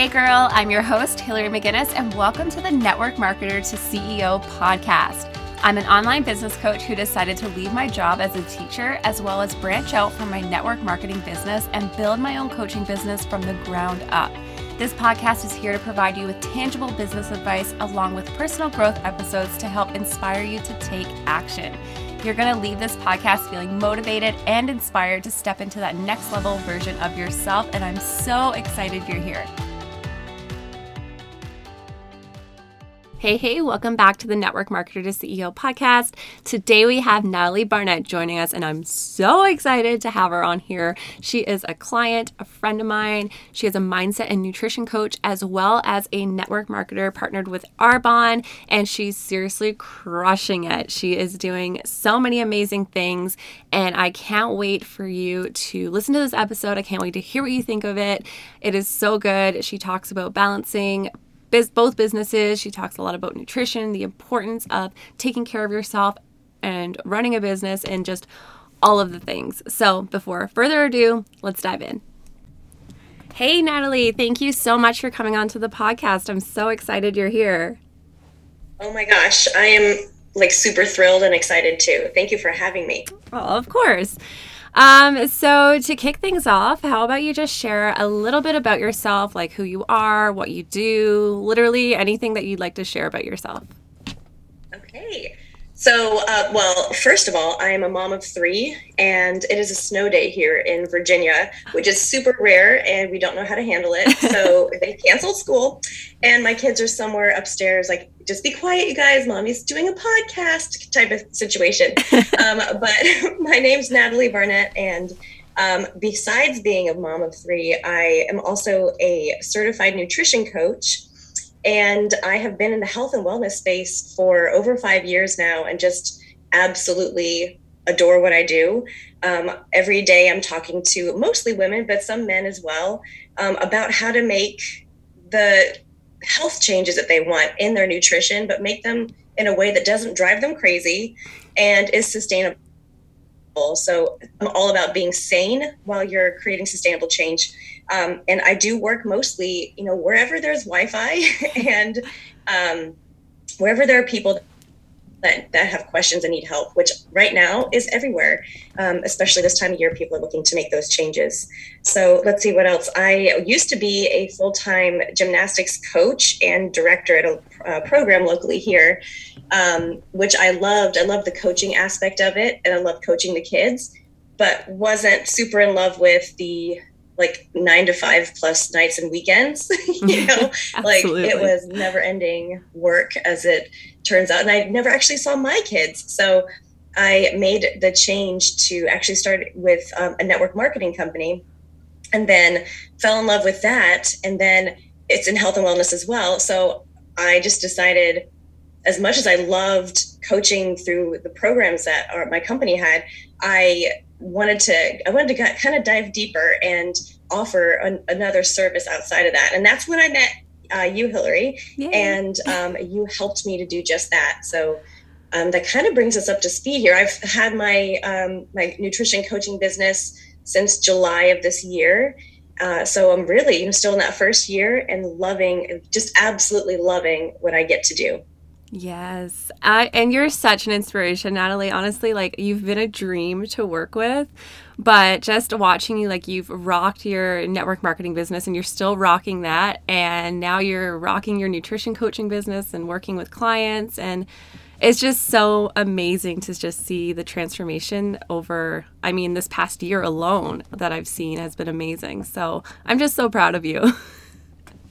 Hey, girl, I'm your host, Hillary McGinnis, and welcome to the Network Marketer to CEO podcast. I'm an online business coach who decided to leave my job as a teacher as well as branch out from my network marketing business and build my own coaching business from the ground up. This podcast is here to provide you with tangible business advice along with personal growth episodes to help inspire you to take action. You're going to leave this podcast feeling motivated and inspired to step into that next level version of yourself, and I'm so excited you're here. Hey, hey, welcome back to the Network Marketer to CEO podcast. Today we have Natalie Barnett joining us, and I'm so excited to have her on here. She is a client, a friend of mine. She is a mindset and nutrition coach, as well as a network marketer partnered with Arbonne, and she's seriously crushing it. She is doing so many amazing things, and I can't wait for you to listen to this episode. I can't wait to hear what you think of it. It is so good. She talks about balancing biz- both businesses. She talks a lot about nutrition, the importance of taking care of yourself and running a business, and just all of the things. So, before further ado, let's dive in. Hey, Natalie, thank you so much for coming on to the podcast. I'm so excited you're here. Oh my gosh, I am like super thrilled and excited too. Thank you for having me. Oh, of course. Um, so to kick things off, how about you just share a little bit about yourself, like who you are, what you do, literally anything that you'd like to share about yourself. Okay. So, uh, well, first of all, I am a mom of three, and it is a snow day here in Virginia, which is super rare, and we don't know how to handle it. So they canceled school, and my kids are somewhere upstairs, like, just be quiet, you guys. Mommy's doing a podcast type of situation. um, but my name's Natalie Barnett, and um, besides being a mom of three, I am also a certified nutrition coach and I have been in the health and wellness space for over five years now and just absolutely adore what I do. Um, every day I'm talking to mostly women, but some men as well, um, about how to make the health changes that they want in their nutrition, but make them in a way that doesn't drive them crazy and is sustainable. So I'm all about being sane while you're creating sustainable change. Um, and I do work mostly, you know, wherever there's Wi-Fi and um, wherever there are people that, that have questions and need help, which right now is everywhere, um, especially this time of year, people are looking to make those changes. So let's see what else. I used to be a full time gymnastics coach and director at a program locally here, um, which I loved. I loved the coaching aspect of it, and I loved coaching the kids, but wasn't super in love with the like nine to five plus nights and weekends you know? Like it was never ending work as it turns out. And i never actually saw my kids. So i made the change to actually start with um, a network marketing company and then fell in love with that. And then it's in health and wellness as well. So i just decided as much as i loved coaching through the programs that our, my company had i wanted to i wanted to kind of dive deeper and offer an, another service outside of that. And that's when i met uh, you hillary. Yay. and um, you helped me to do just that. So um, that kind of brings us up to speed here. I've had my um, my nutrition coaching business since july of this year. Uh, so i'm really you know still in that first year and loving just absolutely loving what i get to do Yes. I, and you're such an inspiration, Natalie. Honestly, like you've been a dream to work with. But just watching you, like you've rocked your network marketing business and you're still rocking that. And now you're rocking your nutrition coaching business and working with clients. And it's just so amazing to just see the transformation over, I mean, this past year alone that I've seen has been amazing. So I'm just so proud of you.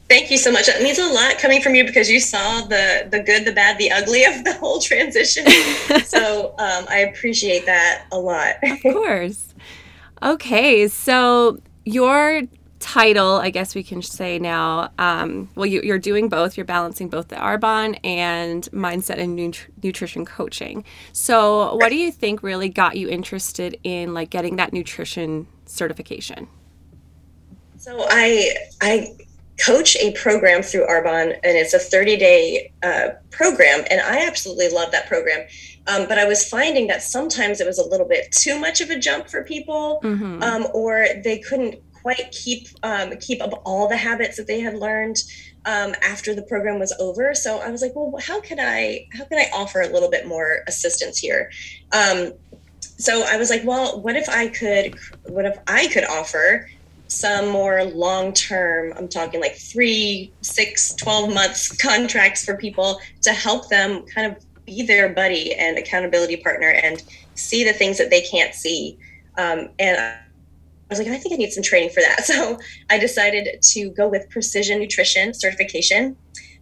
Thank you so much. It means a lot coming from you because you saw the the good, the bad, the ugly of the whole transition. so um, I appreciate that a lot. of course. Okay, so your title, I guess we can say now. Um, well, you, are doing both. You're balancing both the Arbonne and mindset and nut- nutrition coaching. So, what do you think really got you interested in like getting that nutrition certification? So I I coach a program through Arbonne, and it's a 30 day uh, program. And I absolutely love that program. Um, but I was finding that sometimes it was a little bit too much of a jump for people, mm-hmm. um, or they couldn't quite keep um, keep up all the habits that they had learned um, after the program was over. So I was like, well, how can I how can I offer a little bit more assistance here? Um, so I was like, well, what if I could what if I could offer some more long term i'm talking like three six 12 months contracts for people to help them kind of be their buddy and accountability partner and see the things that they can't see um, and I was like, I think I need some training for that. So I decided to go with Precision Nutrition certification.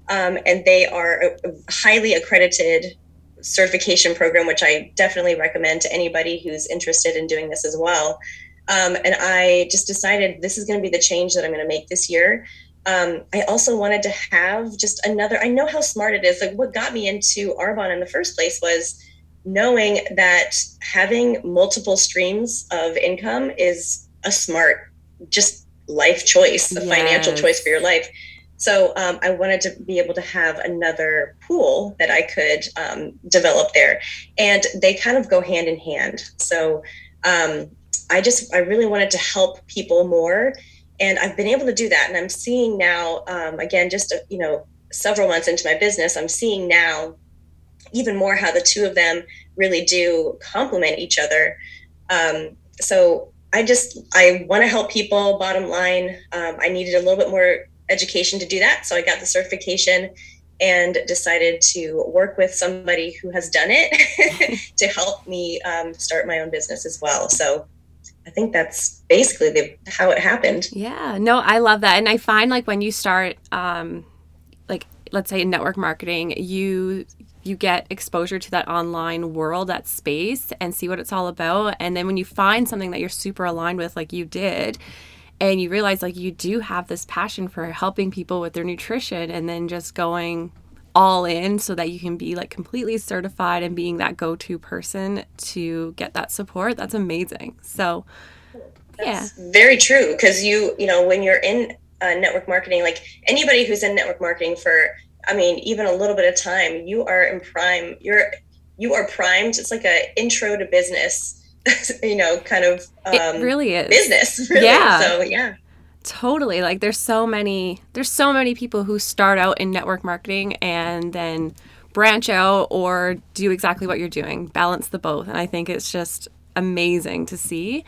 Um, and they are a, a highly accredited certification program, which I definitely recommend to anybody who's interested in doing this as well. Um, and I just decided this is going to be the change that I'm going to make this year. Um, I also wanted to have just another, I know how smart it is. Like what got me into Arbonne in the first place was knowing that having multiple streams of income is a smart, just life choice, a yes. financial choice for your life. So um, I wanted to be able to have another pool that I could um, develop there, and they kind of go hand in hand. So um, I just I really wanted to help people more, and I've been able to do that. And I'm seeing now, um, again, just a, you know, several months into my business, I'm seeing now even more how the two of them really do complement each other. Um, so I just I want to help people. Bottom line, um, I needed a little bit more education to do that, so I got the certification and decided to work with somebody who has done it to help me um, start my own business as well. So I think that's basically the, how it happened. Yeah, no, I love that. And I find like when you start, um, like, let's say in network marketing, you you get exposure to that online world, that space, and see what it's all about. And then when you find something that you're super aligned with, like you did, and you realize like you do have this passion for helping people with their nutrition, and then just going all in so that you can be like completely certified and being that go-to person to get that support that's amazing. So that's yeah very true because you you know when you're in uh, network marketing like anybody who's in network marketing for i mean even a little bit of time you are in prime you're you are primed it's like a intro to business you know kind of um, it really is. business really. yeah. So yeah Totally. Like there's so many there's so many people who start out in network marketing and then branch out or do exactly what you're doing, balance the both. And I think it's just amazing to see.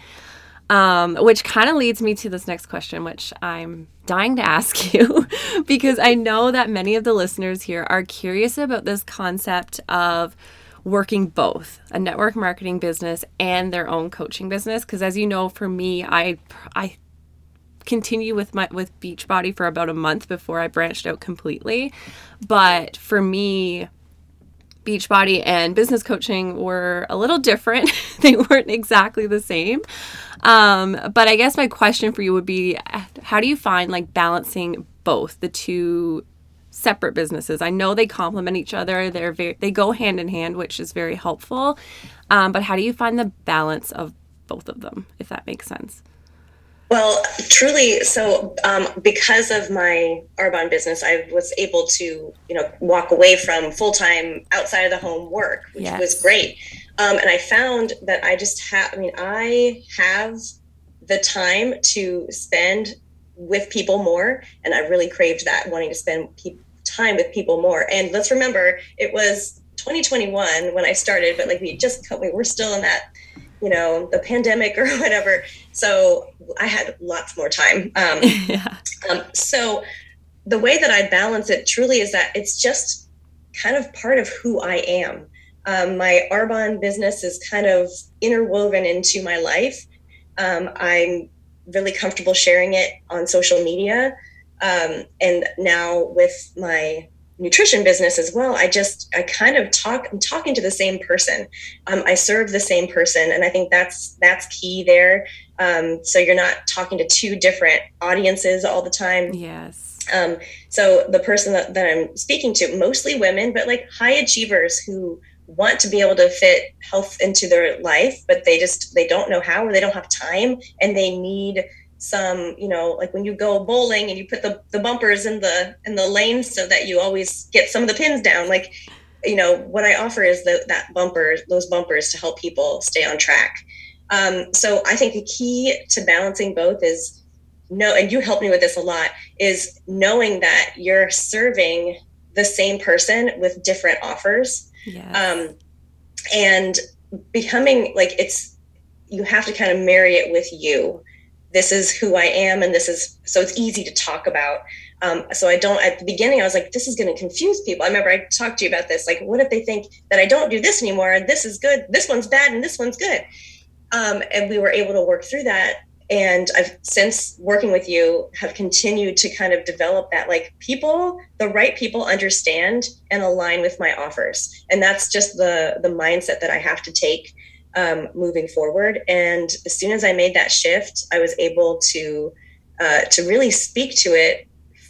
Um, which kind of leads me to this next question, which I'm dying to ask you because I know that many of the listeners here are curious about this concept of working both a network marketing business and their own coaching business because as you know for me I I continue with my with Beachbody for about a month before I branched out completely. But for me, Beachbody and business coaching were a little different. they weren't exactly the same. Um, but I guess my question for you would be how do you find like balancing both the two separate businesses? I know they complement each other. They're very they go hand in hand, which is very helpful. Um, but how do you find the balance of both of them, if that makes sense? Well, truly, so um, because of my Arbonne business, I was able to, you know, walk away from full time outside of the home work, which yes. was great. Um, and I found that I just have, I mean, I have the time to spend with people more, and I really craved that, wanting to spend pe- time with people more. And let's remember, it was 2021 when I started, but like we just, we we're still in that you know the pandemic or whatever. So i had lots more time. Um, yeah. um, so the way that i balance it truly is that it's just kind of part of who i am. Um, my arbonne business is kind of interwoven into my life. Um, i'm really comfortable sharing it on social media. Um, and now with my nutrition business as well i just i kind of talk i'm talking to the same person. Um, i serve the same person and i think that's that's key there. Um, so you're not talking to two different audiences all the time. Yes. Um, so the person that, that i'm speaking to mostly women but like high achievers who want to be able to fit health into their life but they just they don't know how or they don't have time and they need some you know like when you go bowling and you put the, the bumpers in the in the lanes so that you always get some of the pins down like you know what i offer is the, that bumper those bumpers to help people stay on track um, so i think the key to balancing both is no and you helped me with this a lot, is knowing that you're serving the same person with different offers. Yes. Um, and becoming like it's, you have to kind of marry it with you. This is who I am, and this is so it's easy to talk about. Um, so I don't, at the beginning, I was like, this is going to confuse people. I remember I talked to you about this. Like, what if they think that I don't do this anymore and this is good, this one's bad, and this one's good? Um, and we were able to work through that. And I've since working with you have continued to kind of develop that like people, the right people understand and align with my offers. And that's just the the mindset that I have to take um, moving forward. And as soon as I made that shift, I was able to uh, to really speak to it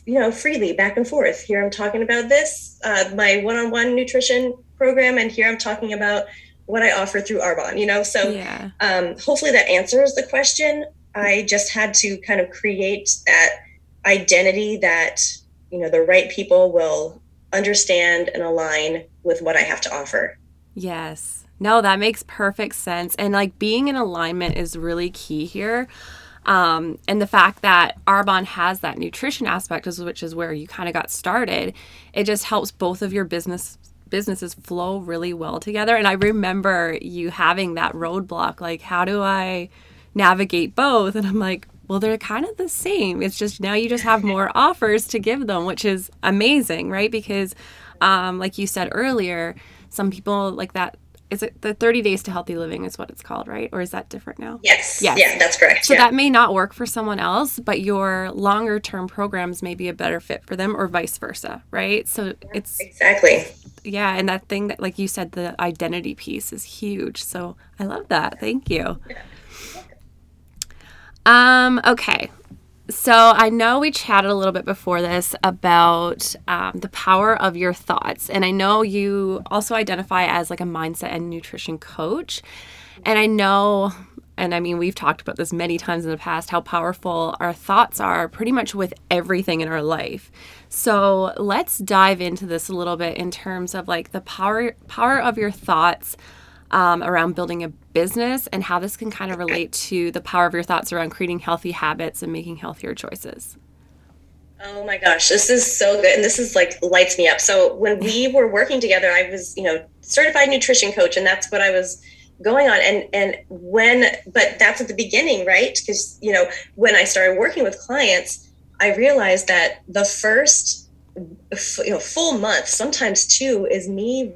you know, freely back and forth. Here I'm talking about this, uh, my one-on-one nutrition program, and here I'm talking about what I offer through Arbonne. You know, so yeah. um, hopefully that answers the question. I just had to kind of create that identity that you know the right people will understand and align with what I have to offer. Yes. No, that makes perfect sense. And like being in alignment is really key here. Um, and the fact that Arbonne has that nutrition aspect, which is where you kind of got started, it just helps both of your business businesses flow really well together. And I remember you having that roadblock, like, how do I navigate both? And I'm like, well, they're kind of the same. It's just now you just have more offers to give them, which is amazing, right? Because, um, like you said earlier, some people like that is it the 30 days to healthy living is what it's called right? Or is that different now? Yes. Yes. Yeah that's correct. So yeah. that may not work for someone else but your longer term programs may be a better fit for them or vice versa right? So it's exactly. Yeah and that thing that like you said the identity piece is huge. So i love that. Thank you. Yeah. um okay so I know we chatted a little bit before this about um, the power of your thoughts, and I know you also identify as like a mindset and nutrition coach, and I know. And I mean, we've talked about this many times in the past how powerful our thoughts are pretty much with everything in our life. So let's dive into this a little bit in terms of like the power power of your thoughts um, around building a business and how this can kind of relate to the power of your thoughts around creating healthy habits and making healthier choices. Oh my gosh, this is so good. And this is like lights me up. So when we were working together, I was, you know, certified nutrition coach and that's what I was going on and and when but that's at the beginning, right? Cuz you know, when I started working with clients, I realized that the first you know, full month, sometimes two is me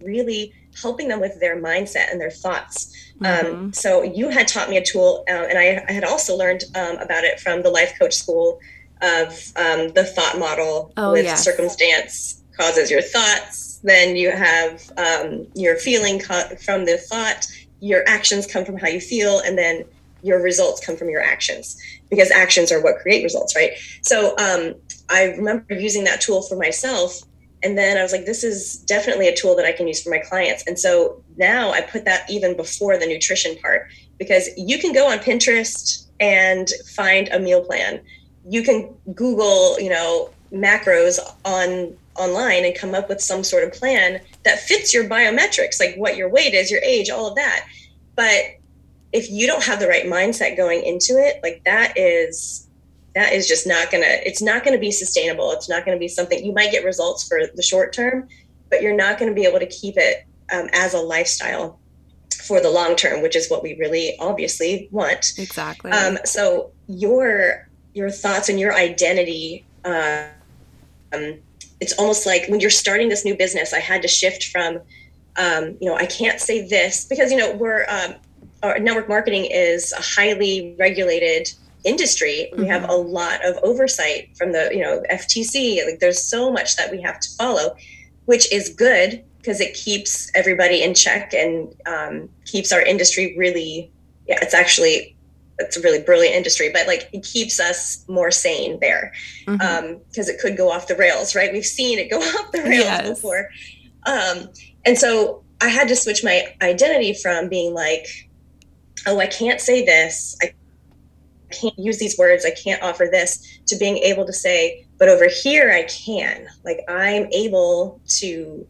really helping them with their mindset and their thoughts. Um, mm-hmm. Um, so you had taught me a tool, uh, and I, I, had also learned um, about it from the life coach school of um, the thought model oh, with yes. circumstance causes your thoughts. Then you have um, your feeling co- from the thought. Your actions come from how you feel, and then your results come from your actions because actions are what create results, right? So um, I remember using that tool for myself and then I was like, this is definitely a tool that I can use for my clients. And so now I put that even before the nutrition part because you can go on Pinterest and find a meal plan. You can Google, you know, macros on online and come up with some sort of plan that fits your biometrics, like what your weight is, your age, all of that. But if you don't have the right mindset going into it, like that is that is just not gonna it's not gonna be sustainable. It's not gonna be something you might get results for the short term but you're not going to be able to keep it um, as a lifestyle for the long term which is what we really obviously want. Exactly. Um, so your your thoughts and your identity uh, um, it's almost like when you're starting this new business i had to shift from um, you know i can't say this because you know we're um, our network marketing is a highly regulated industry we mm-hmm. have a lot of oversight from the you know ftc like there's so much that we have to follow which is good because it keeps everybody in check and um, keeps our industry really yeah it's actually it's a really brilliant industry but like it keeps us more sane there because mm-hmm. um, it could go off the rails right we've seen it go off the rails yes. before um, and so i had to switch my identity from being like oh i can't say this i can't use these words i can't offer this to being able to say but over here i can like i'm able to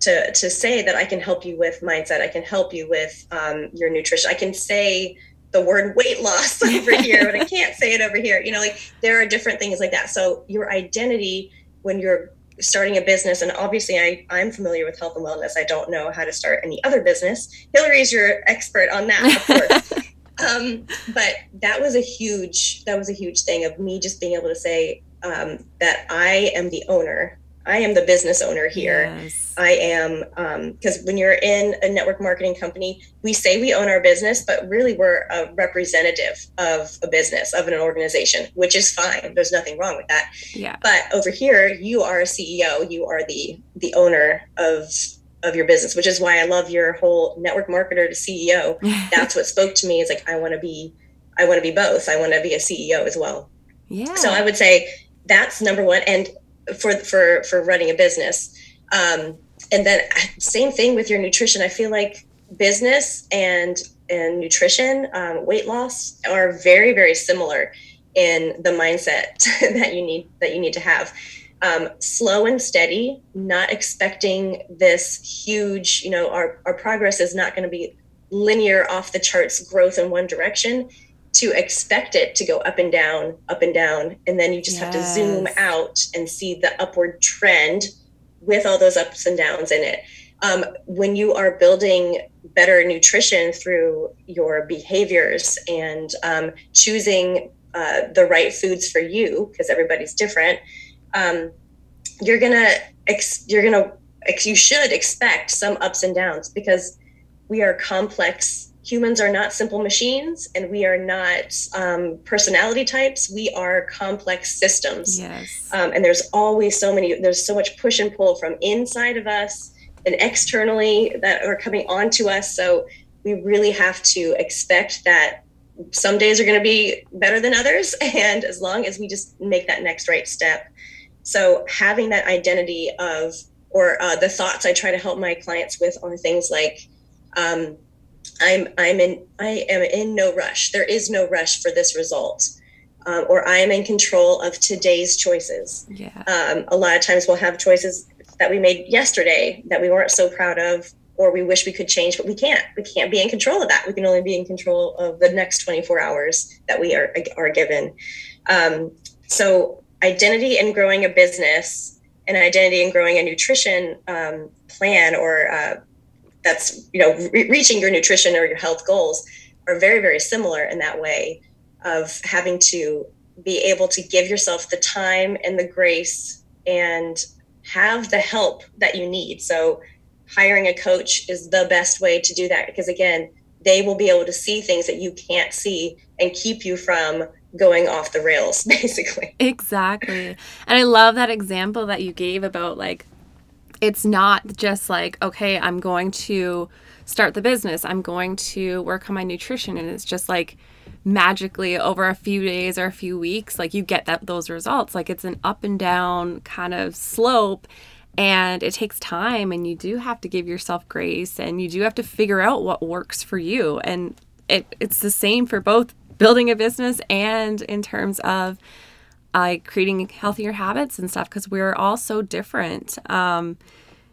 to to say that i can help you with mindset i can help you with um, your nutrition i can say the word weight loss over here, but I can't say it over here. You know, like there are different things like that. So your identity when you're starting a business, and obviously I, I'm familiar with health and wellness. I don't know how to start any other business. Hillary's your expert on that, of course. um, but that was a huge that was a huge thing of me just being able to say um, that I am the owner I am the business owner here. Yes. I am because um, when you're in a network marketing company, we say we own our business, but really we're a representative of a business of an organization, which is fine. There's nothing wrong with that. Yeah. But over here, you are a CEO. You are the the owner of of your business, which is why I love your whole network marketer to CEO. That's what spoke to me. Is like I want to be, I want to be both. I want to be a CEO as well. Yeah. So I would say that's number one. And for for for running a business. Um, and then same thing with your nutrition. I feel like business and and nutrition, um, weight loss are very very similar in the mindset that you need that you need to have. Um, slow and steady, not expecting this huge. You know, our our progress is not going to be linear off the charts growth in one direction to expect it to go up and down, up and down. And then you just yes. have to zoom out and see the upward trend with all those ups and downs in it. Um, when you are building better nutrition through your behaviors and um, choosing uh, the right foods for you, because everybody's different, um, you're gonna ex- you're gonna ex- you should expect some ups and downs because we are complex. Humans are not simple machines and we are not um, personality types. We are complex systems. Yes. Um, and there's always so many there's so much push and pull from inside of us and externally that are coming onto us. So we really have to expect that some days are going to be better than others. And as long as we just make that next right step so having that identity of or uh, the thoughts i try to help my clients with are things like um, I'm I'm in I am in no rush. There is no rush for this result. Um, or I am in control of today's choices. Yeah. Um, a lot of times we'll have choices that we made yesterday that we weren't so proud of, or we wish we could change, but we can't. We can't be in control of that. We can only be in control of the next 24 hours that we are are given. Um, so identity and growing a business, and identity and growing a nutrition um, plan or uh, that's you know re- reaching your nutrition or your health goals are very very similar in that way of having to be able to give yourself the time and the grace and have the help that you need. So hiring a coach is the best way to do that because again they will be able to see things that you can't see and keep you from going off the rails basically. Exactly. And i love that example that you gave about like it's not just like, okay, I'm going to start the business, I'm going to work on my nutrition, and it's just like magically over a few days or a few weeks, like you get that those results. Like it's an up and down kind of slope. And it takes time. And you do have to give yourself grace. And you do have to figure out what works for you. And it, it's the same for both building a business and in terms of uh, creating healthier habits and stuff because we're all so different. Um,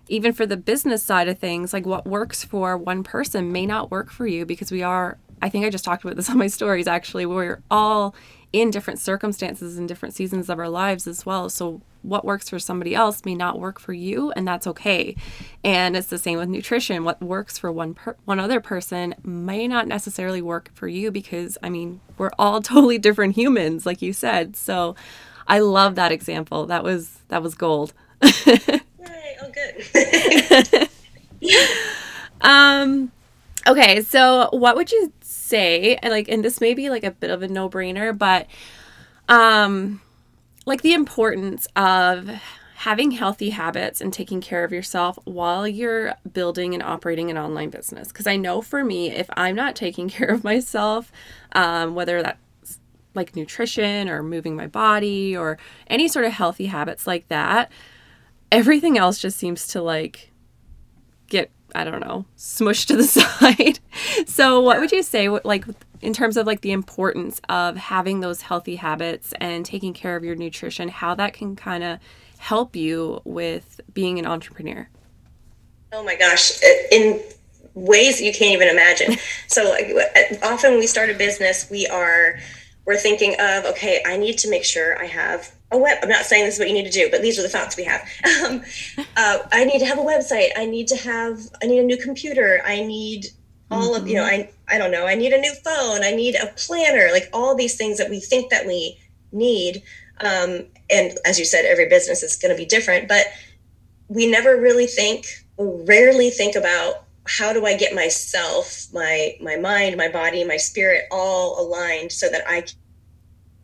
even for the business side of things, like what works for one person may not work for you because we are, I think I just talked about this on my stories actually, we're all in different circumstances and different seasons of our lives as well. So what works for somebody else may not work for you and that's okay. And it's the same with nutrition. What works for one per- one other person may not necessarily work for you because I mean, we're all totally different humans like you said. So I love that example. That was that was gold. Yay, oh good. um okay, so what would you say and like and this may be like a bit of a no-brainer but um like the importance of having healthy habits and taking care of yourself while you're building and operating an online business. Because i know for me if i'm not taking care of myself um, whether that's like nutrition or moving my body or any sort of healthy habits like that everything else just seems to like get I don't know, smushed to the side. so, what would you say, like, in terms of like the importance of having those healthy habits and taking care of your nutrition, how that can kind of help you with being an entrepreneur? Oh my gosh, in ways you can't even imagine. So like, uh, often we start a business, we are we're thinking of okay, I need to make sure I have a web. I'm not saying this is what you need to do, but these are the thoughts we have. Um, uh, I need to have a website. I need to have. I need a new computer. I need all mm-hmm. of you know. Mm-hmm. I I don't know. I need a new phone. I need a planner. Like all these things that we think that we need. Um, and as you said, every business is going to be different, but we never really think, rarely think about how do I get myself, my my mind, my body, my spirit all aligned so that I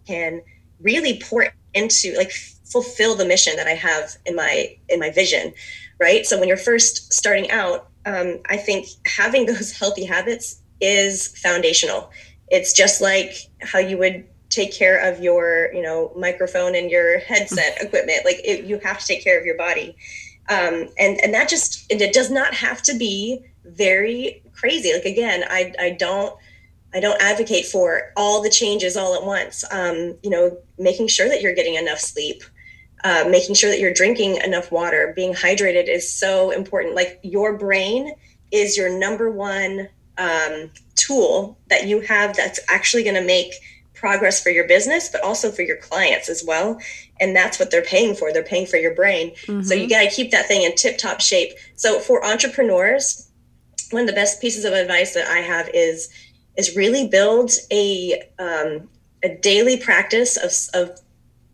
can really pour into like fulfill the mission that I have in my in my vision, right? So when you're first starting out, um, I think having those healthy habits is foundational. It's just like how you would take care of your you know microphone and your headset equipment like it, you have to take care of your body um, and and that just and it does not have to be very crazy like again i i don't I don't advocate for all the changes all at once. Um, you know, making sure that you're getting enough sleep, uh, making sure that you're drinking enough water, being hydrated is so important. Like your brain is your number one um, tool that you have that's actually going to make progress for your business, but also for your clients as well. And that's what they're paying for. They're paying for your brain. Mm-hmm. So you got to keep that thing in tip top shape. So for entrepreneurs, one of the best pieces of advice that I have is is really build a um, a daily practice of, of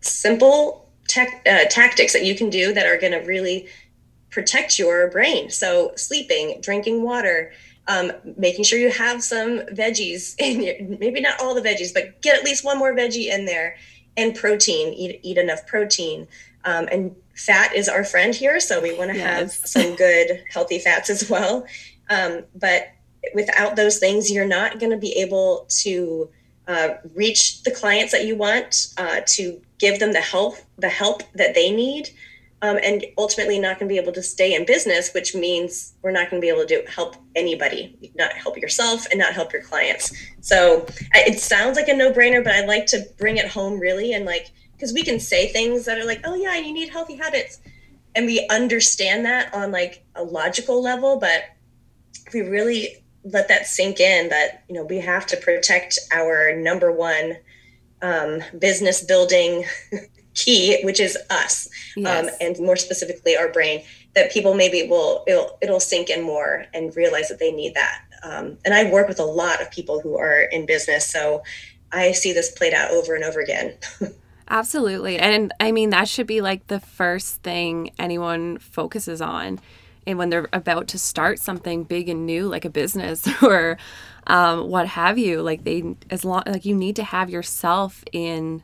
simple tech, uh, tactics that you can do that are going to really protect your brain. So sleeping, drinking water, um, making sure you have some veggies in your, maybe not all the veggies, but get at least one more veggie in there and protein, eat, eat enough protein. Um, and fat is our friend here. So we want to yes. have some good healthy fats as well. Um, but without those things, you're not going to be able to uh, reach the clients that you want, uh, to give them the help, the help that they need, um, and ultimately not going to be able to stay in business, which means we're not going to be able to do, help anybody, not help yourself and not help your clients. So it sounds like a no-brainer, but I like to bring it home really, and like because we can say things that are like, oh yeah, you need healthy habits, and we understand that on like a logical level, but we really let that sink in that you know we have to protect our number one um, business building key which is us um, yes. um, and more specifically our brain that people maybe will it'll, it'll sink in more and realize that they need that. Um, and i work with a lot of people who are in business so i see this played out over and over again. Absolutely. And i mean that should be like the first thing anyone focuses on and when they're about to start something big and new like a business or um, what have you like they as long like you need to have yourself in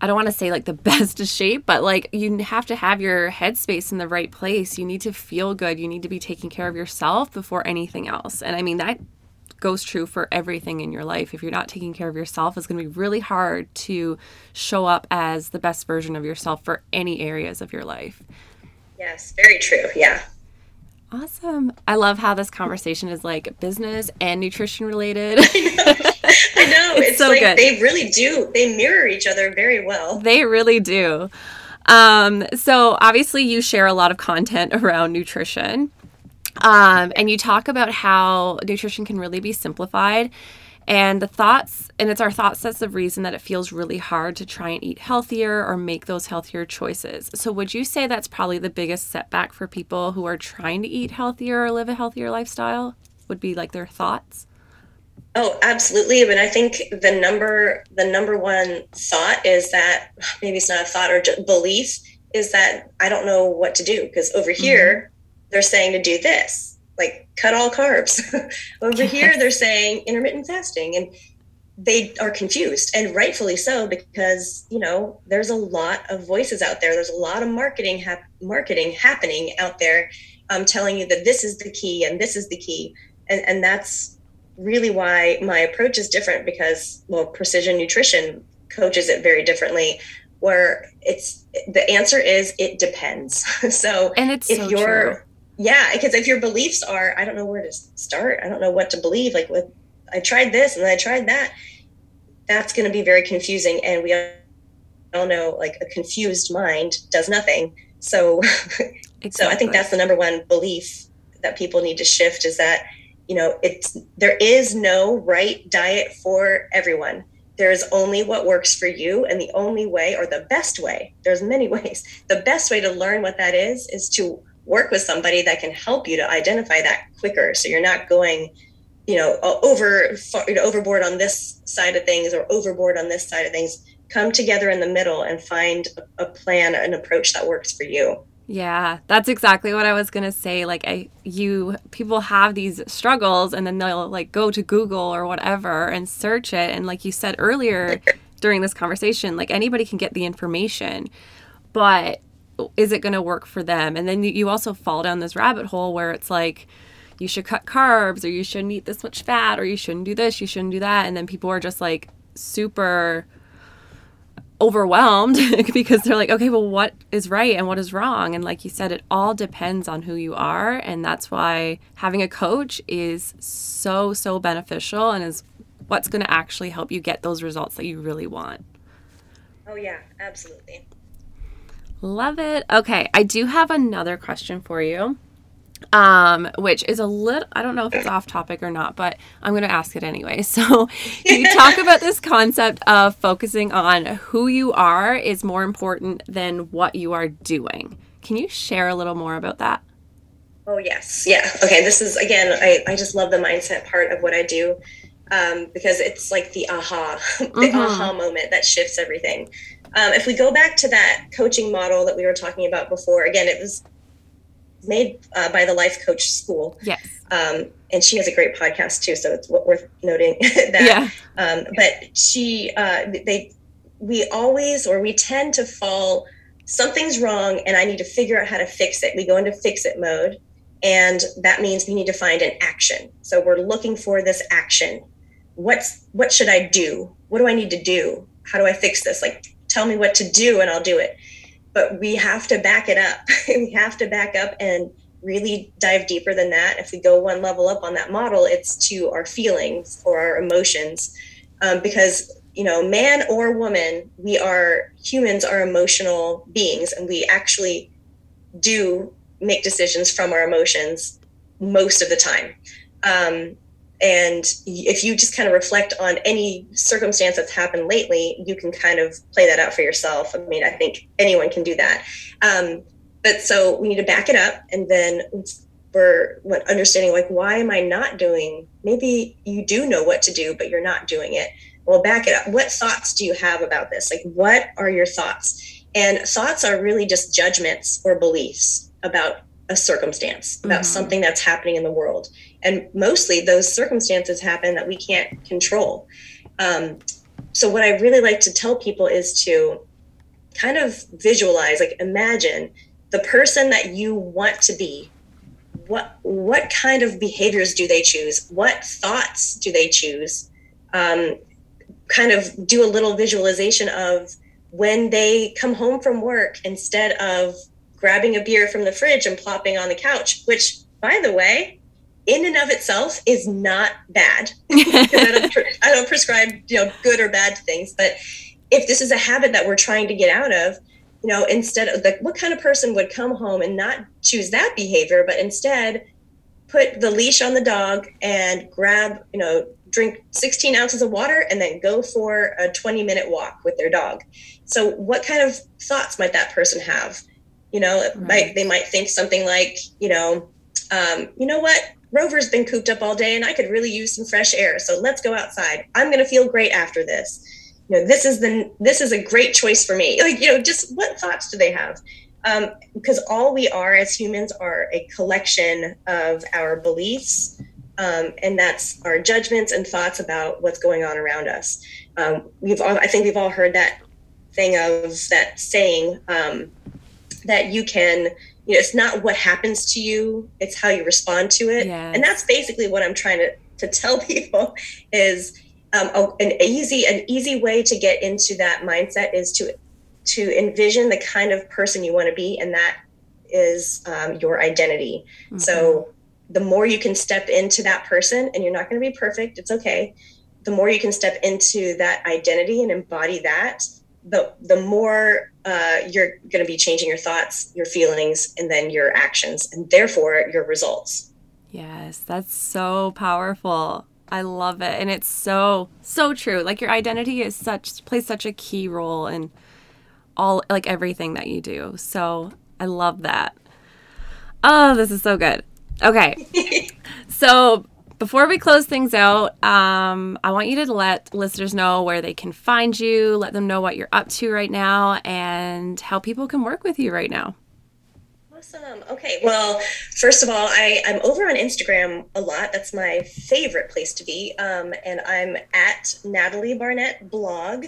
I don't want to say like the best shape, but like you have to have your headspace in the right place. You need to feel good. You need to be taking care of yourself before anything else. And I mean, that goes true for everything in your life. If you're not taking care of yourself, it's going to be really hard to show up as the best version of yourself for any areas of your life. Yes, very true. Yeah. Awesome. I love how this conversation is like business and nutrition related. I know. I know. it's, it's so like good. they really do. They mirror each other very well. They really do. Um, so obviously you share a lot of content around nutrition. Um, and you talk about how nutrition can really be simplified and the thoughts, and it's our thoughts that's the reason that it feels really hard to try and eat healthier or make those healthier choices. So, would you say that's probably the biggest setback for people who are trying to eat healthier or live a healthier lifestyle? Would be like their thoughts? Oh, absolutely. But I think the number the number one thought is that maybe it's not a thought or belief is that I don't know what to do because over mm-hmm. here they're saying to do this like cut all carbs. Over here, they're saying intermittent fasting, and they are confused, and rightfully so, because you know there's a lot of voices out there. There's a lot of marketing hap- marketing happening out there, um, telling you that this is the key and this is the key, and and that's really why my approach is different because well, precision nutrition coaches it very differently where it's the answer is it depends so and it's if so you're true yeah because if your beliefs are i don't know where to start. I don't know what to believe like with i tried this and then i tried that that's going to be very confusing and we all know like a confused mind does nothing. So exactly. so i think that's the number one belief that people need to shift is that you know it's there is no right diet for everyone. There is only what works for you and the only way or the best way there's many ways. The best way to learn what that is is to work with somebody that can help you to identify that quicker so you're not going you know over you know, overboard on this side of things or overboard on this side of things come together in the middle and find a plan an approach that works for you yeah, that's exactly what I was going to say. Like I you people have these struggles and then they'll like go to Google or whatever and search it and like you said earlier during this conversation, like anybody can get the information. But is it going to work for them? And then you also fall down this rabbit hole where it's like you should cut carbs or you shouldn't eat this much fat or you shouldn't do this, you shouldn't do that and then people are just like super overwhelmed because they're like, okay, well, what is right and what is wrong? And like you said, it all depends on who you are. And that's why having a coach is so, so beneficial and is what's going to actually help you get those results that you really want. Oh, yeah, absolutely. Love it. Okay, I do have another question for you um, which is a little, I don't know if it's off topic or not, but I'm going to ask it anyway. So, you talk about this concept of focusing on who you are is more important than what you are doing. Can you share a little more about that? Oh, yes. Yeah. Okay. This is, again, I, I just love the mindset part of what I do um, because it's like the aha, the mm-hmm. aha moment that shifts everything. Um, if we go back to that coaching model that we were talking about before, again, it was made uh, by the Life Coach School. Yes. Um, and she has a great podcast too, so it's worth noting that. Yeah. Um, but she, uh, they, we always or we tend to fall. Something's wrong, and I need to figure out how to fix it. We go into fix it mode, and that means we need to find an action. So we're looking for this action. What's what should I do? What do I need to do? How do I fix this? Like, tell me what to do, and I'll do it but we have to back it up. we have to back up and really dive deeper than that. If we go one level up on that model, it's to our feelings or our emotions. Um, because, you know, man or woman, we are humans are emotional beings and we actually do make decisions from our emotions most of the time. Um, and if you just kind of reflect on any circumstance that's happened lately, you can kind of play that out for yourself. I mean, I think anyone can do that. Um, but so we need to back it up and then we're understanding like, why am I not doing? Maybe you do know what to do, but you're not doing it. Well, back it up. What thoughts do you have about this? Like, what are your thoughts? And thoughts are really just judgments or beliefs about a circumstance, about mm-hmm. something that's happening in the world and mostly those circumstances happen that we can't control. Um, so what i really like to tell people is to kind of visualize like imagine the person that you want to be. What what kind of behaviors do they choose? What thoughts do they choose? Um, kind of do a little visualization of when they come home from work instead of grabbing a beer from the fridge and plopping on the couch which by the way in and of itself is not bad. I, don't, I don't prescribe you know good or bad things, but if this is a habit that we're trying to get out of, you know, instead of like what kind of person would come home and not choose that behavior, but instead put the leash on the dog and grab, you know, drink 16 ounces of water and then go for a 20 minute walk with their dog. So what kind of thoughts might that person have? You know, right. might, they might think something like, you know, um, you know what? Rover's been cooped up all day and I could really use some fresh air. So let's go outside. I'm going to feel great after this. You know, this is the this is a great choice for me. Like, you know, just what thoughts do they have? Um, because all we are as humans are a collection of our beliefs, um, and that's our judgments and thoughts about what's going on around us. Um, we've all, I think we've all heard that thing of that saying um, that you can you know, it's not what happens to you, it's how you respond to it. Yes. And that's basically what I'm trying to, to tell people is um, a, an easy, an easy way to get into that mindset is to, to envision the kind of person you want to be. And that is um, your identity. Mm-hmm. So the more you can step into that person and you're not going to be perfect, it's okay. The more you can step into that identity and embody that, the the more uh, you're going to be changing your thoughts, your feelings, and then your actions, and therefore your results. Yes, that's so powerful. I love it. And it's so, so true. Like your identity is such, plays such a key role in all, like everything that you do. So I love that. Oh, this is so good. Okay. so before we close things out, um, I want you to let listeners know where they can find you, let them know what you're up to right now, and how people can work with you right now. Awesome. Okay. Well, first of all, I, I'm over on Instagram a lot. That's my favorite place to be. Um, and I'm at Natalie Barnett blog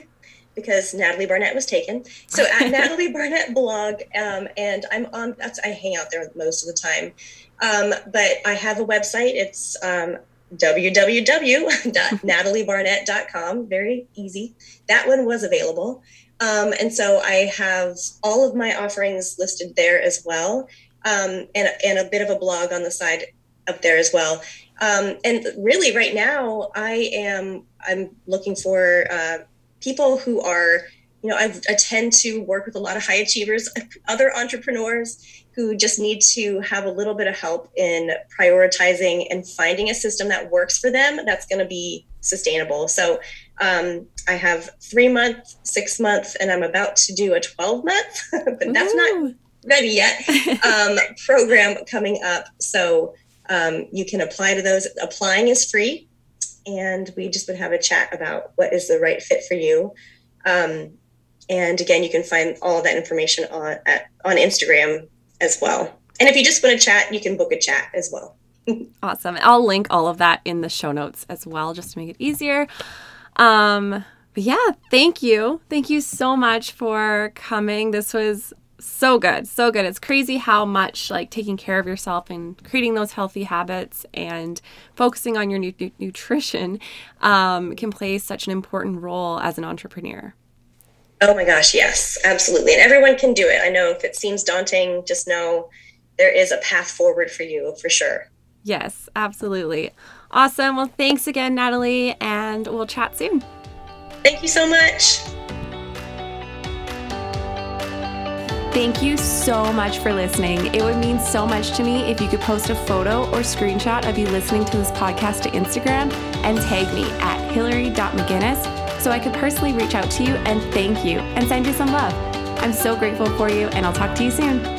because Natalie Barnett was taken. So at Natalie Barnett blog, um, and I'm on. That's I hang out there most of the time. Um, but I have a website. It's um, www.nataliebarnett.com. Very easy. That one was available. Um, and so I have all of my offerings listed there as well, um, and, and a bit of a blog on the side up there as well. Um, and really, right now, I am I'm looking for uh, people who are, you know, I, I tend to work with a lot of high achievers, other entrepreneurs who just need to have a little bit of help in prioritizing and finding a system that works for them that's going to be sustainable. So um, I have three month, six month, and I'm about to do a 12 month, but that's Ooh. not ready yet. Um, program coming up. So um, you can apply to those. Applying is free. And we just would have a chat about what is the right fit for you. Um, and again, you can find all that information on at, on Instagram as well. And if you just want to chat, you can book a chat as well. awesome. I'll link all of that in the show notes as well, just to make it easier. Um, but yeah, thank you. Thank you so much for coming. This was so good. So good. It's crazy how much like taking care of yourself and creating those healthy habits and focusing on your nu- nutrition um, can play such an important role as an entrepreneur. Oh my gosh, yes, absolutely. And everyone can do it. I know if it seems daunting, just know there is a path forward for you for sure. Yes, absolutely. Awesome. Well, thanks again, Natalie, and we'll chat soon. Thank you so much. Thank you so much for listening. It would mean so much to me if you could post a photo or screenshot of you listening to this podcast to Instagram and tag me at hillary.mcginnis so I could personally reach out to you and thank you and send you some love. I'm so grateful for you, and I'll talk to you soon.